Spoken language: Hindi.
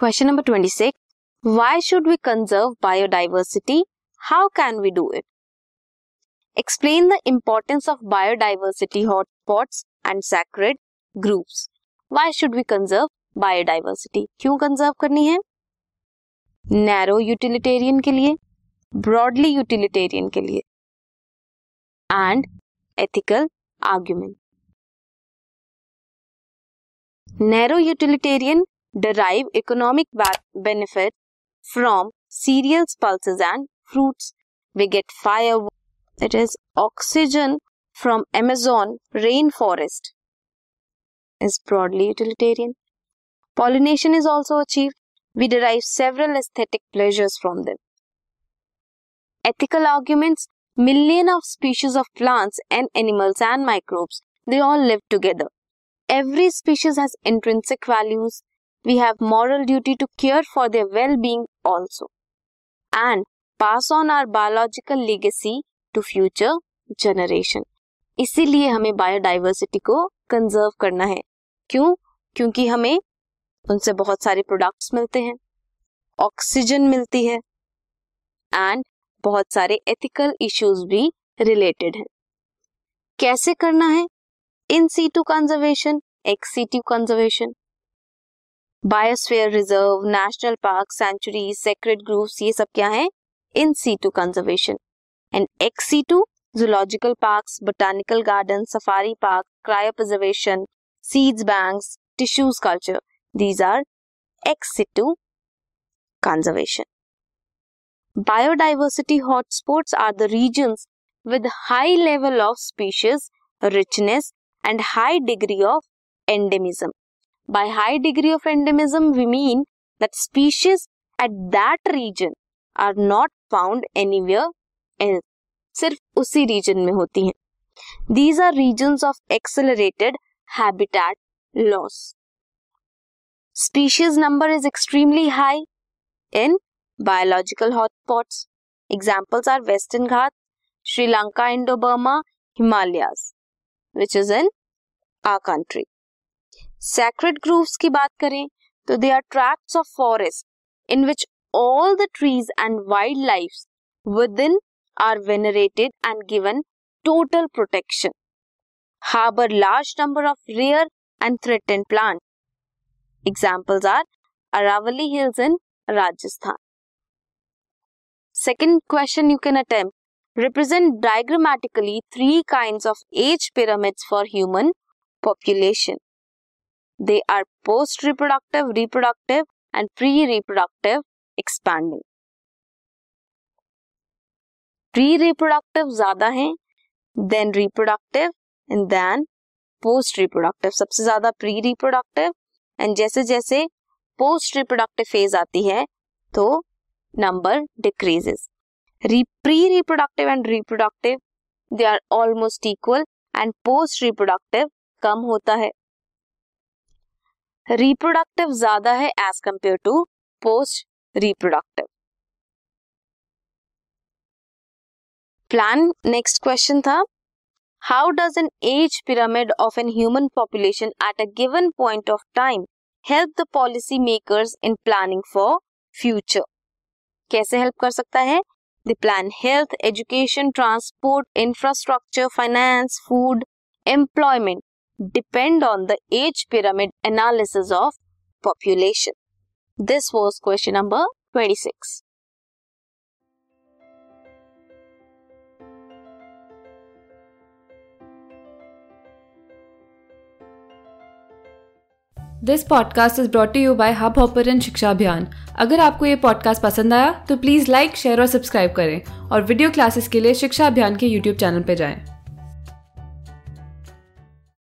Question number twenty six why should we conserve biodiversity how can we do it explain the importance of biodiversity hotspot and sacred group why should we conserve biodiversity क्यों कंजर्व करनी है? नैरो यूटिलिटेरियन के लिए ब्रॉडली यूटिलिटेरियन के लिए and ethical argument narrow utilitarian derive economic benefit from cereals, pulses, and fruits. We get fire, that is oxygen from Amazon rainforest. Is broadly utilitarian. Pollination is also achieved. We derive several aesthetic pleasures from them. Ethical arguments million of species of plants and animals and microbes they all live together every species has intrinsic values we have moral duty to care for their well-being also. And pass on our biological legacy to future generation. इसीलिए हमें बायोडाइवर्सिटी को कंजर्व करना है। क्यों? क्योंकि हमें उनसे बहुत सारे प्रोडक्ट्स मिलते हैं। ऑक्सीजन मिलती है। एंड बहुत सारे एथिकल इश्यूज़ भी रिलेटेड हैं। कैसे करना है? In situ conservation ex situ conservation biosphere reserve national park sanctuary sacred groves ये सब क्या है? In situ conservation and ex situ zoological park botanical garden safari park cryo preservation seeds banks tissues culture these are ex situ conservation biodiversity hotspots are the regions with high level of species, richness, and high degree of endemism. By high degree of endemism, we mean that species at that region are not found anywhere else. सिर्फ उसी रीजन में होती हैं. These are regions of accelerated habitat loss. Species number is extremely high in biological hotspots. Examples are Western Ghats, Sri Lanka, Indo-Burma, Himalayas, which is in our country. Sacred groves की बात करें तो they are tracts of forest in which all the trees and wildlife within are venerated and given total protection harbour large number of rare and threatened plant examples are Aravalli hills in Rajasthan second question you can attempt represent diagrammatically three kinds of age pyramids for human population. They are post reproductive reproductive and pre reproductive expanding pre reproductive ज़्यादा है then reproductive and then post reproductive सबसे ज़्यादा प्री रिप्रोडक्टिव एंड जैसे जैसे पोस्ट रिप्रोडक्टिव फ़ेज़ आती है तो number decreases pre reproductive and reproductive they are almost equal and post reproductive कम होता है. रिप्रोडक्टिव ज़्यादा है age compare to post reproductive plan next question था. How does an age pyramid of an human population at a given point of time help the policy makers in planning for future कैसे हेल्प कर सकता है? The plan health education transport infrastructure finance food employment depend on the age pyramid analysis of population. This was question number 26. This podcast is brought you by Hubhopper Shiksha Abhiyan अगर आपको ये पॉडकास्ट पसंद आया तो प्लीज़ लाइक शेयर और सब्सक्राइब करें और वीडियो क्लासेस के लिए शिक्षा अभियान के यूट्यूब चैनल पर जाएँ।